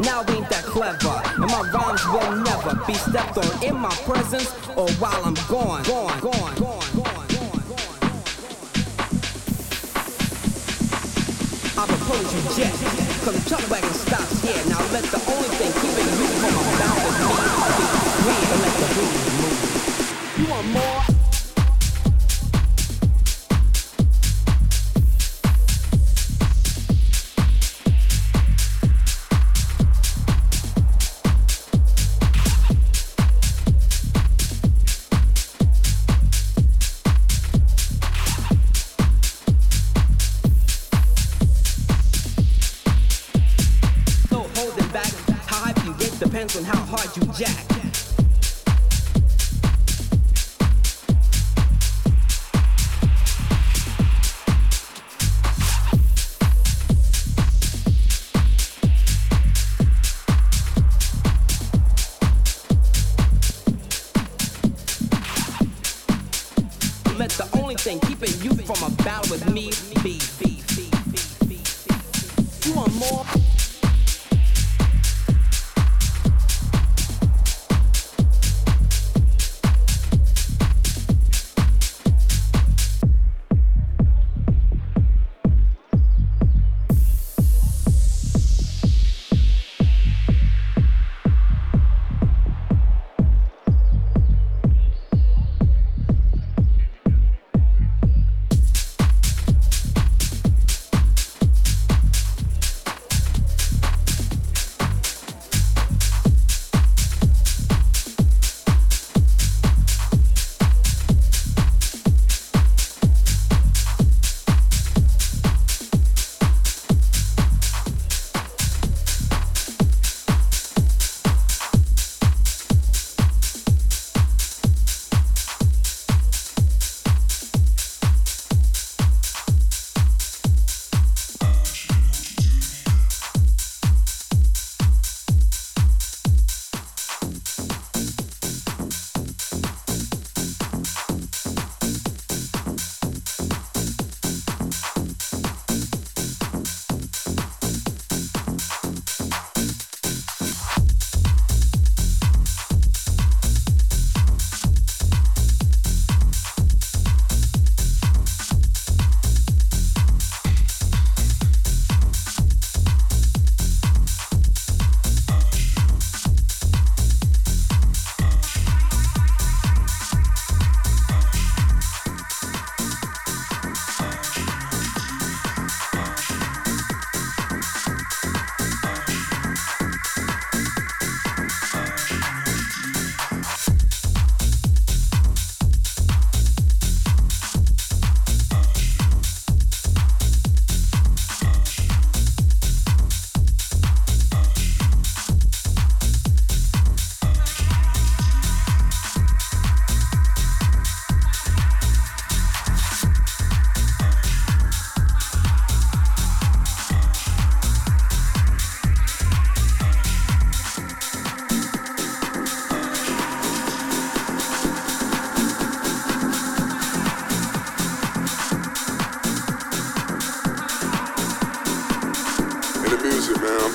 Now ain't that clever, and my rhymes will never be stepped on in my presence or while I'm gone. Gone, gone, gone, gone. I propose you jet, cause the truck wagon stops here. Now let the only thing keeping you from about is me. Be free and let the breeze move. You want more?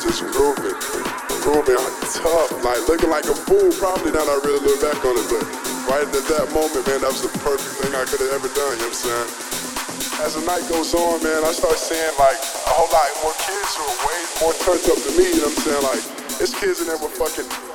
Just grooving, grooving tough, like looking like a fool. Probably now I really look back on it, but right at that moment, man, that was the perfect thing I could have ever done. You know what I'm saying? As the night goes on, man, I start seeing like a whole lot more kids who are way more turned up than me. You know what I'm saying? Like, it's kids in there with fucking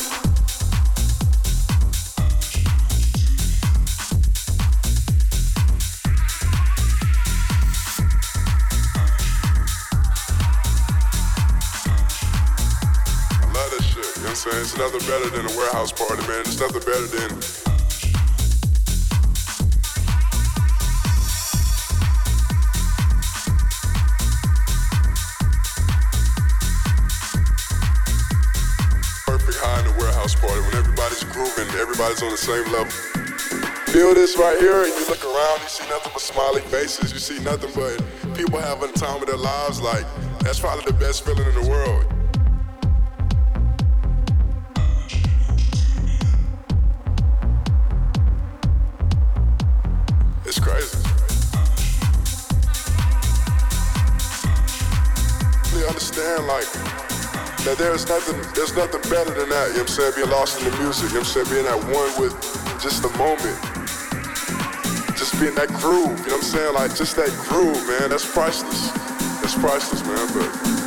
It's nothing better than a warehouse party, man. It's nothing better than perfect high in the warehouse party when everybody's grooving, everybody's on the same level. Feel this right here, and you look around, you see nothing but smiley faces, you see nothing but people having the time of their lives. Like, that's probably the best feeling in the world. That there's nothing there's nothing better than that, you know what I'm saying? Being lost in the music, you know what I'm saying? Being at one with just the moment. Just being that groove, you know what I'm saying? Like just that groove, man, that's priceless. That's priceless, man, but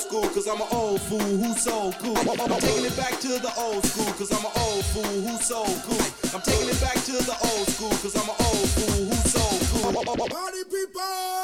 old school, cause I'm an old fool who's so cool. I'm taking it back to the old school, cause I'm an old fool who's so cool. I'm taking it back to the old school, cause I'm an old fool who's so cool. Party people!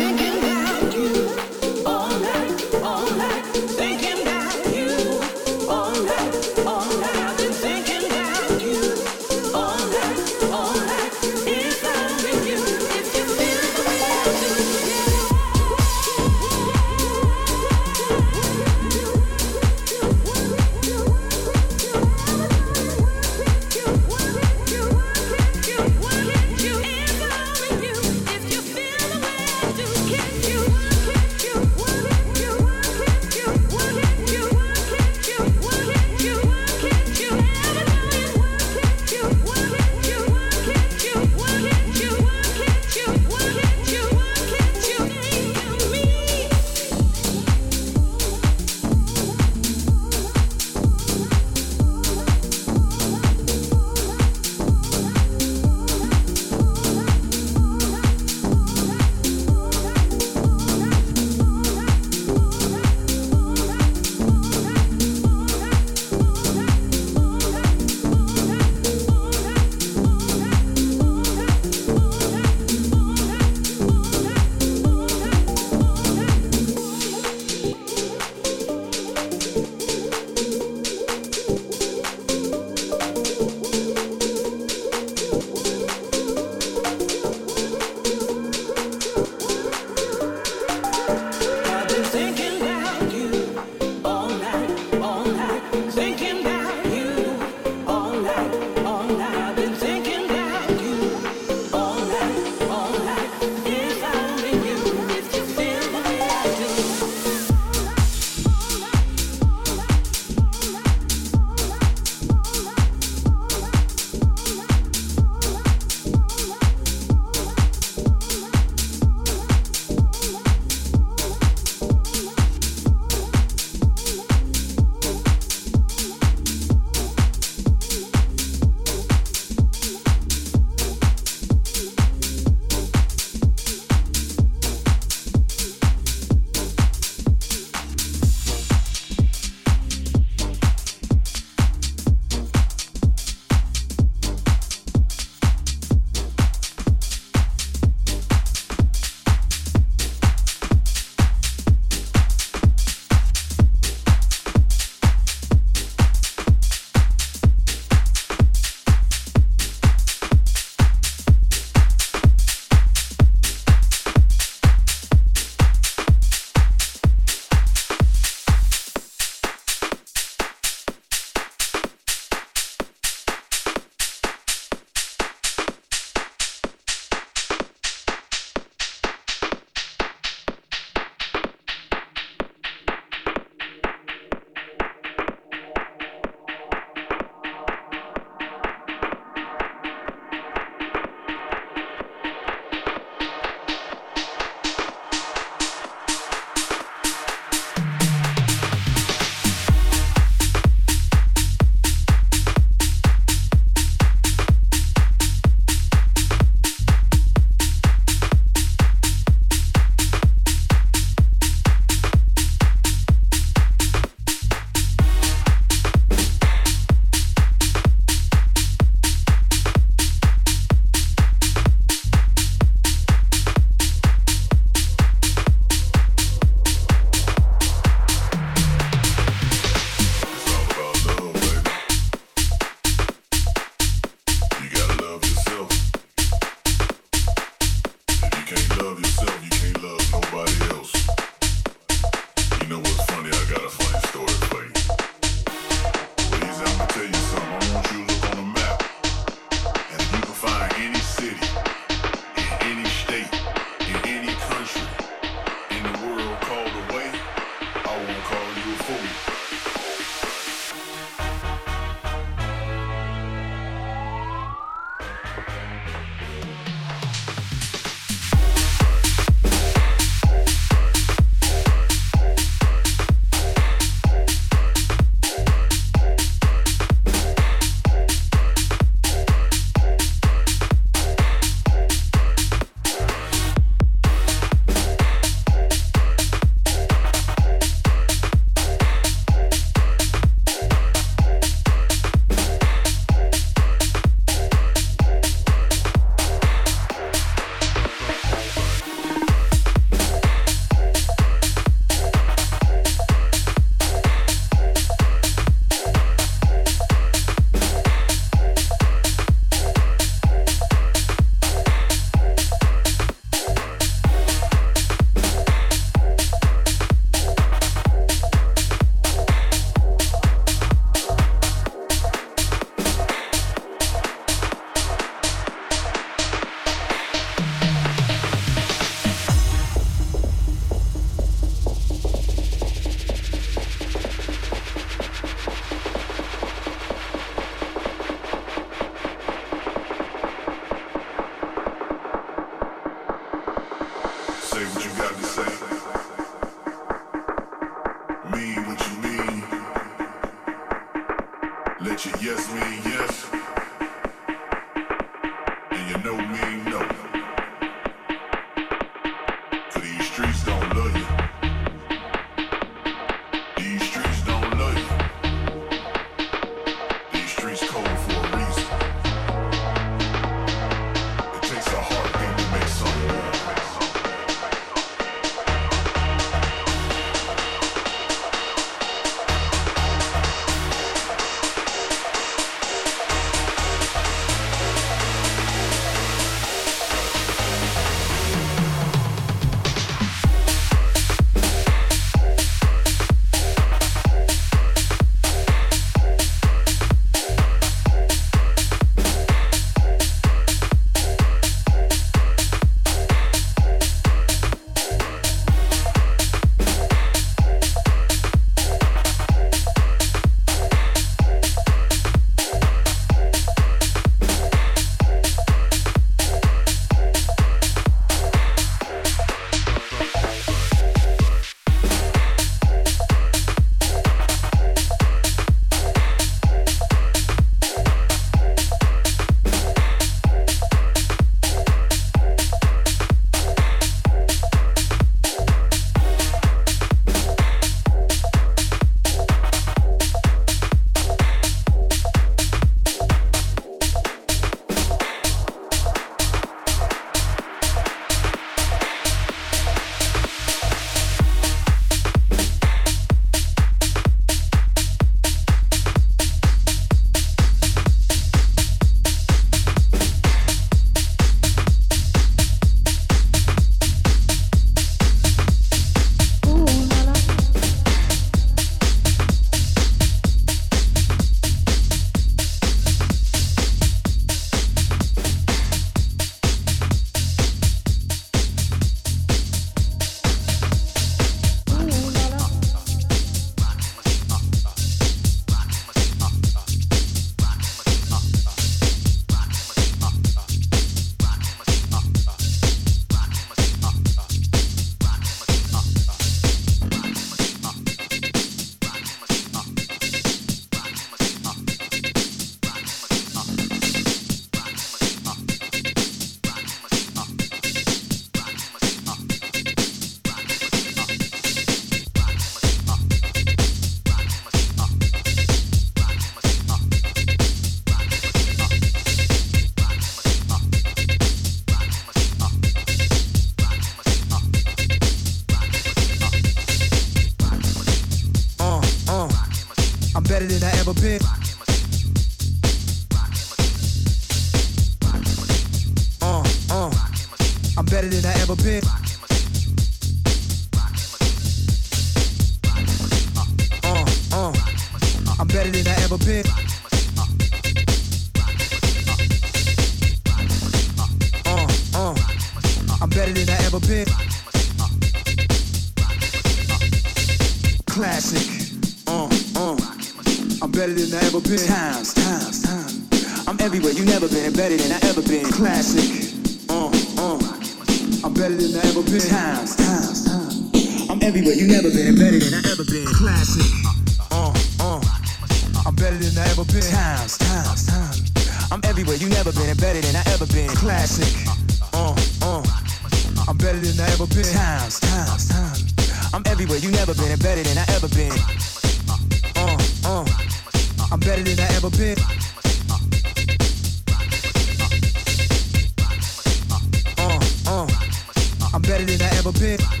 Than I ever been.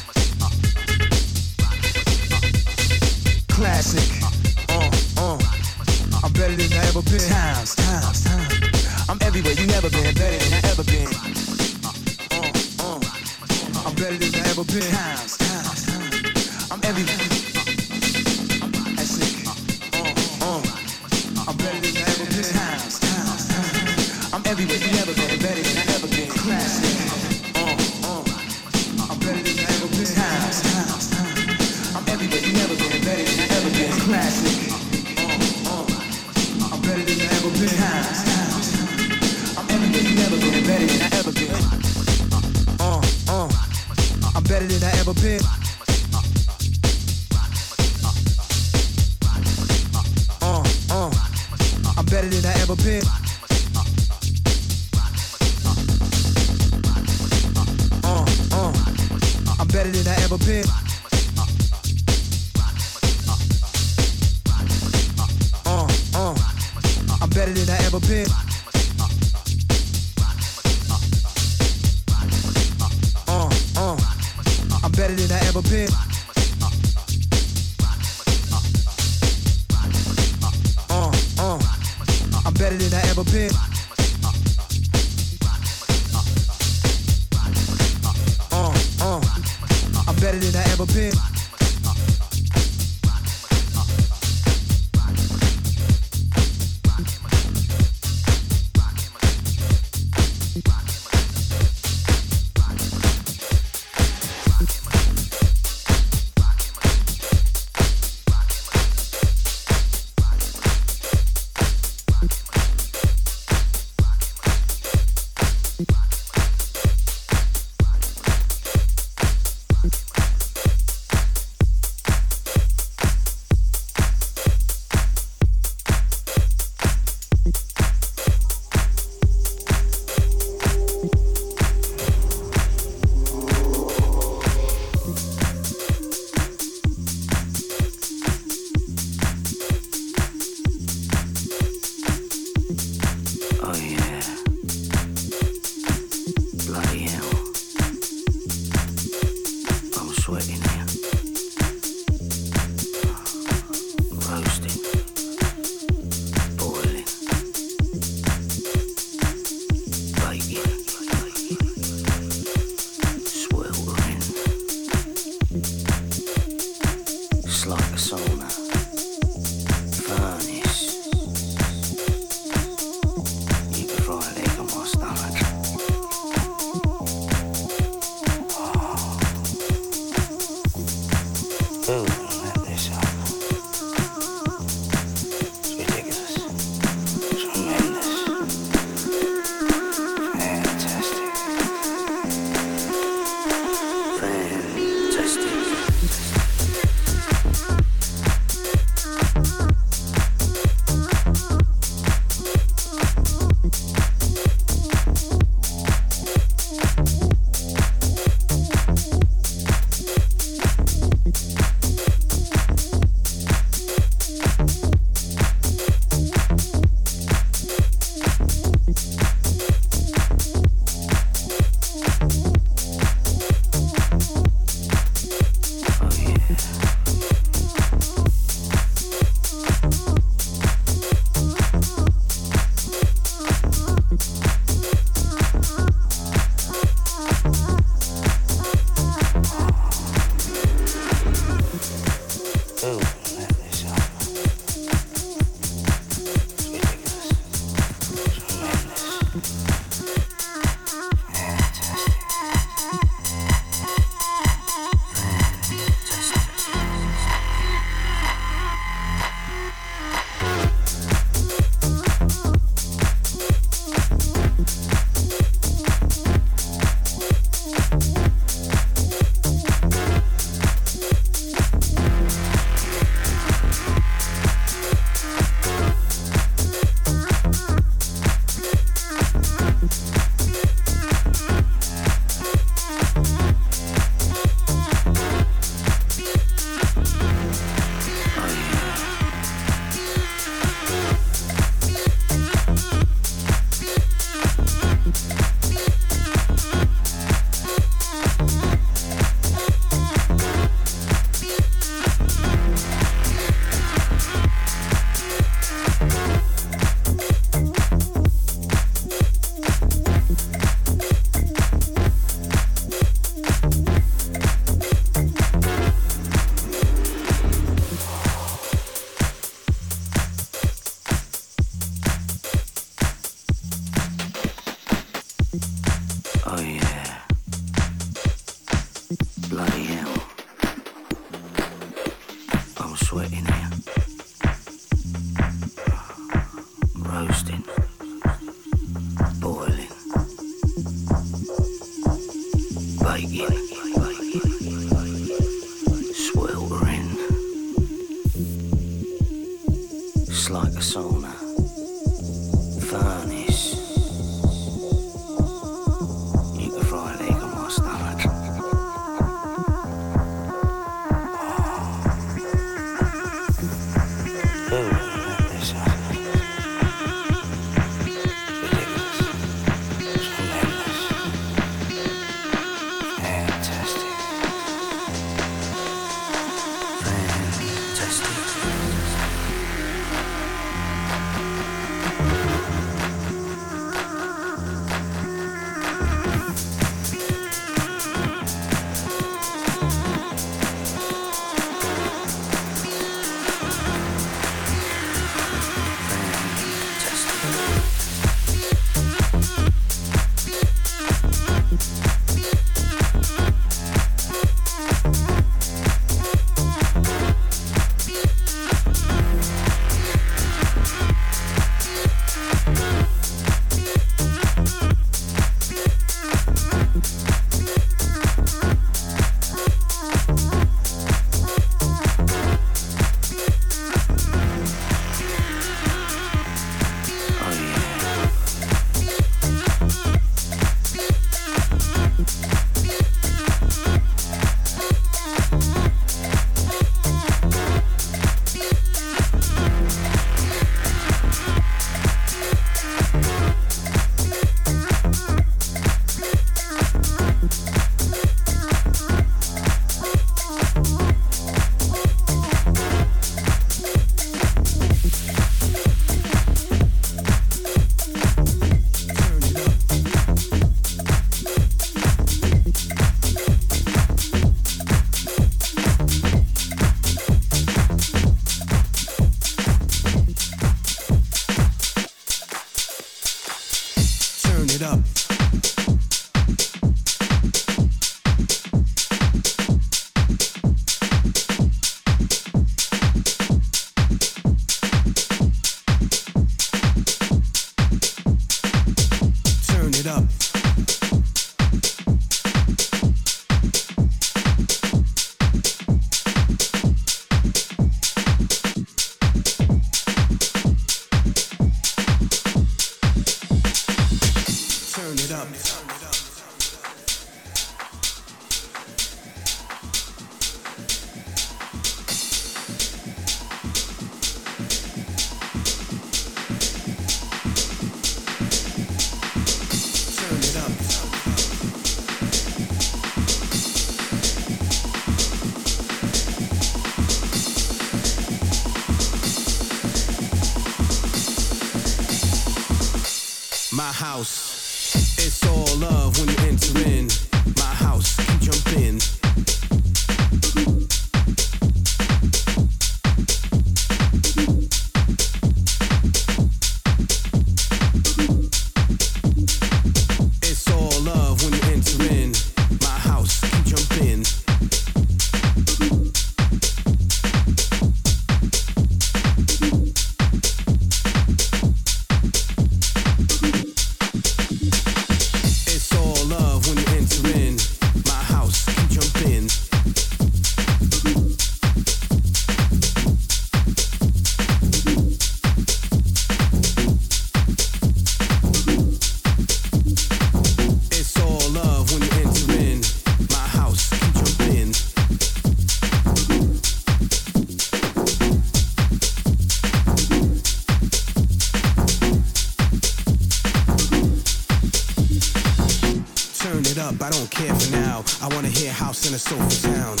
care for now. I wanna hear house and a sofa sound.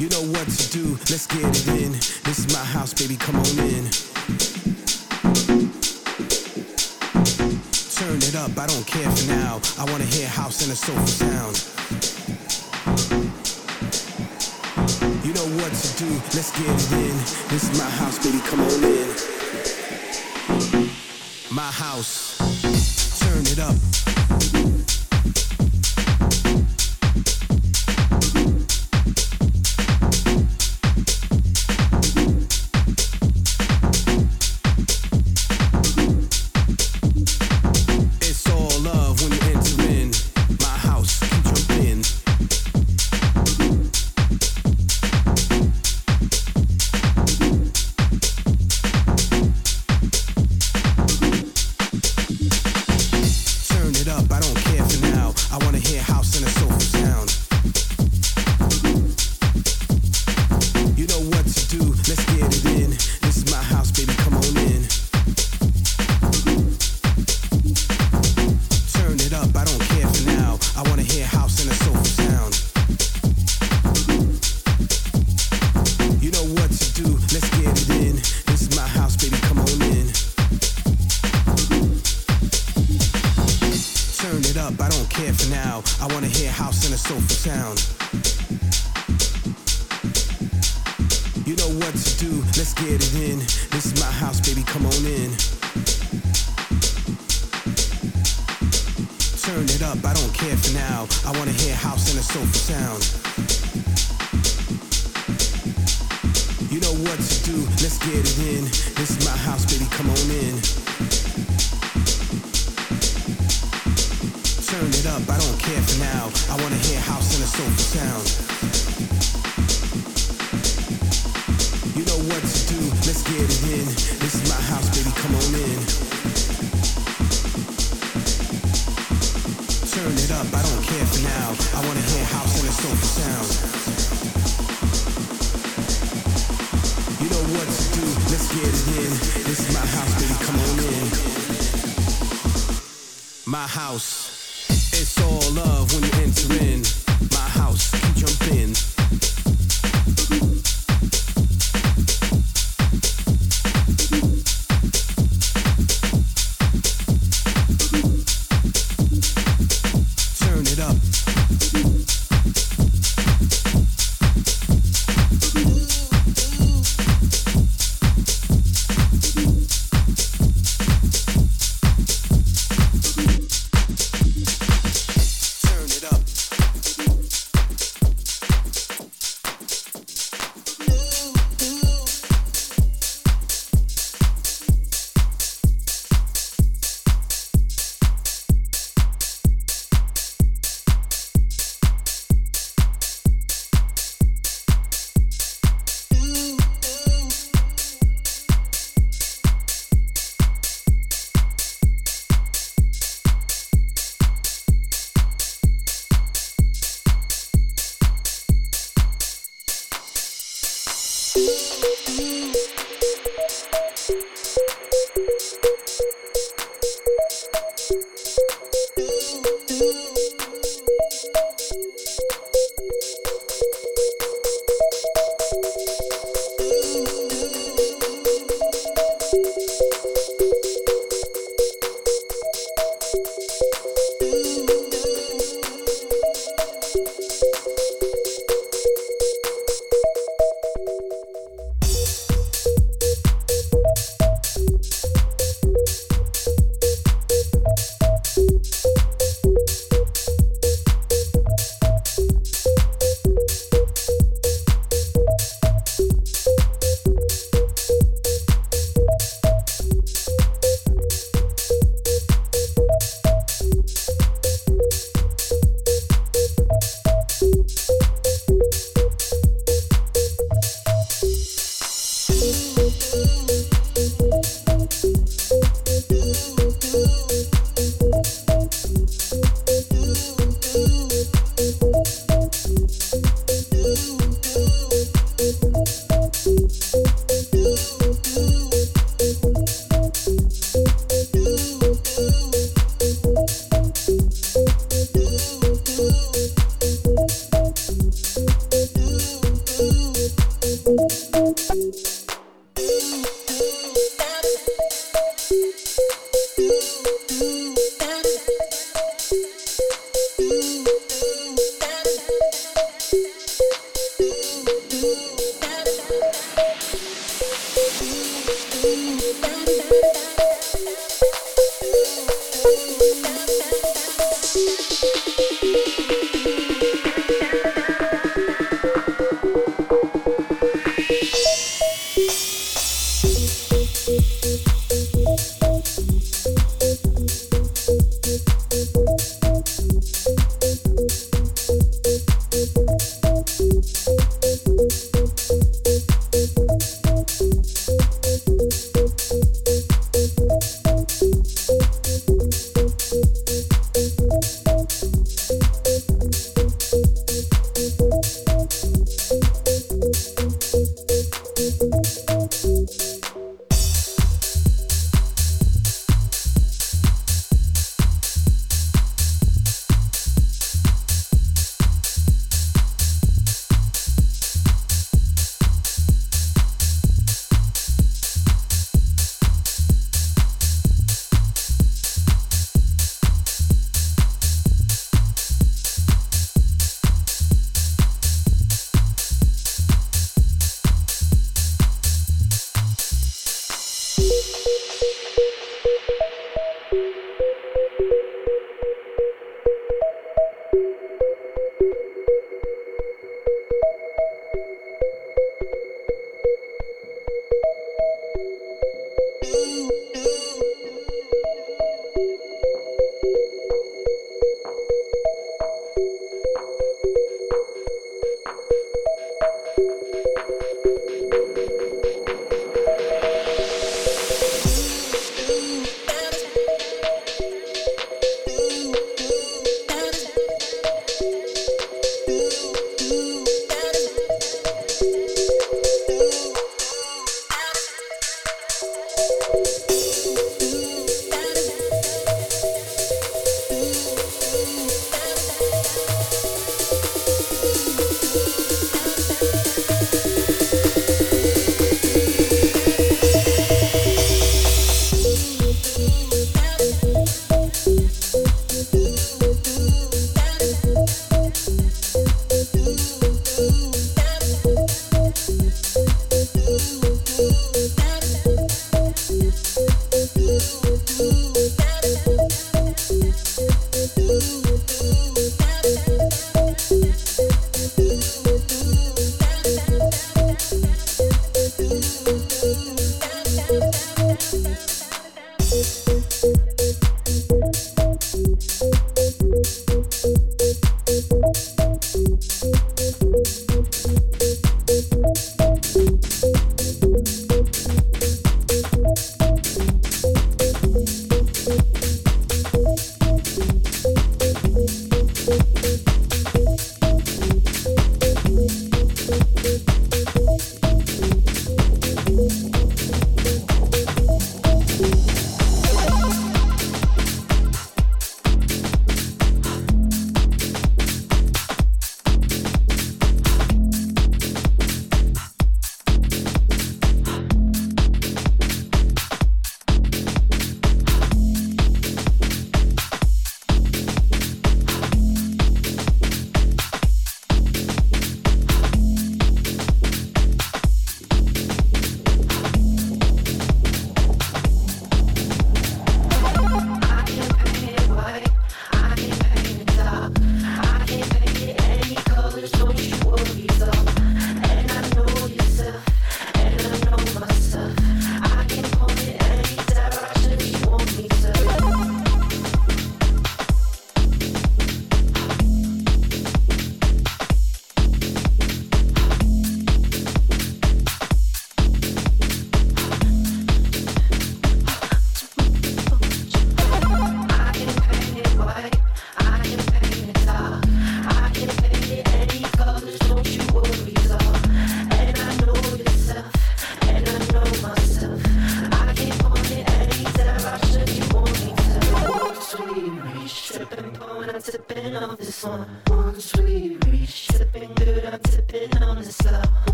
You know what to do, let's get it in. This is my house, baby, come on in. Turn it up, I don't care for now. I wanna hear house and a sofa sound. You know what to do, let's get it in. This is my house, baby, come on in. My house it up.